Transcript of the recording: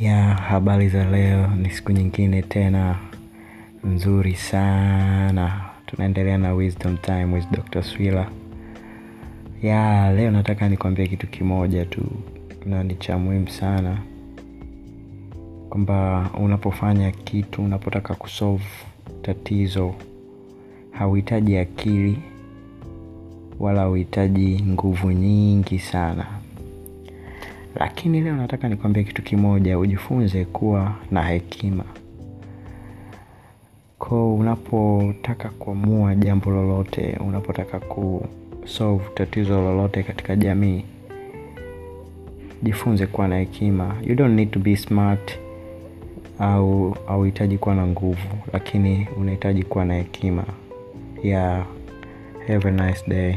ya habari za leo ni siku nyingine tena nzuri sana. Tunaendelea na wisdom time with dr swila ya leo nataka nikuambia kitu kimoja tu na ni cha muhimu sana. Kwamba unapofanya kitu unapotaka kusolve tatizo hauhitaji akili wala hauhitaji nguvu nyingi sana lakini leo nataka nikwambie kitu kimoja ujifunze kuwa na hekima. Ko unapotaka kuamua jambo lolote unapotaka kusolve tatizo lolote katika jamii jifunze kuwa na hekima. You don't need to be smart au auhitaji kuwa na nguvu lakini unahitaji kuwa na hekima. Yeah have a nice day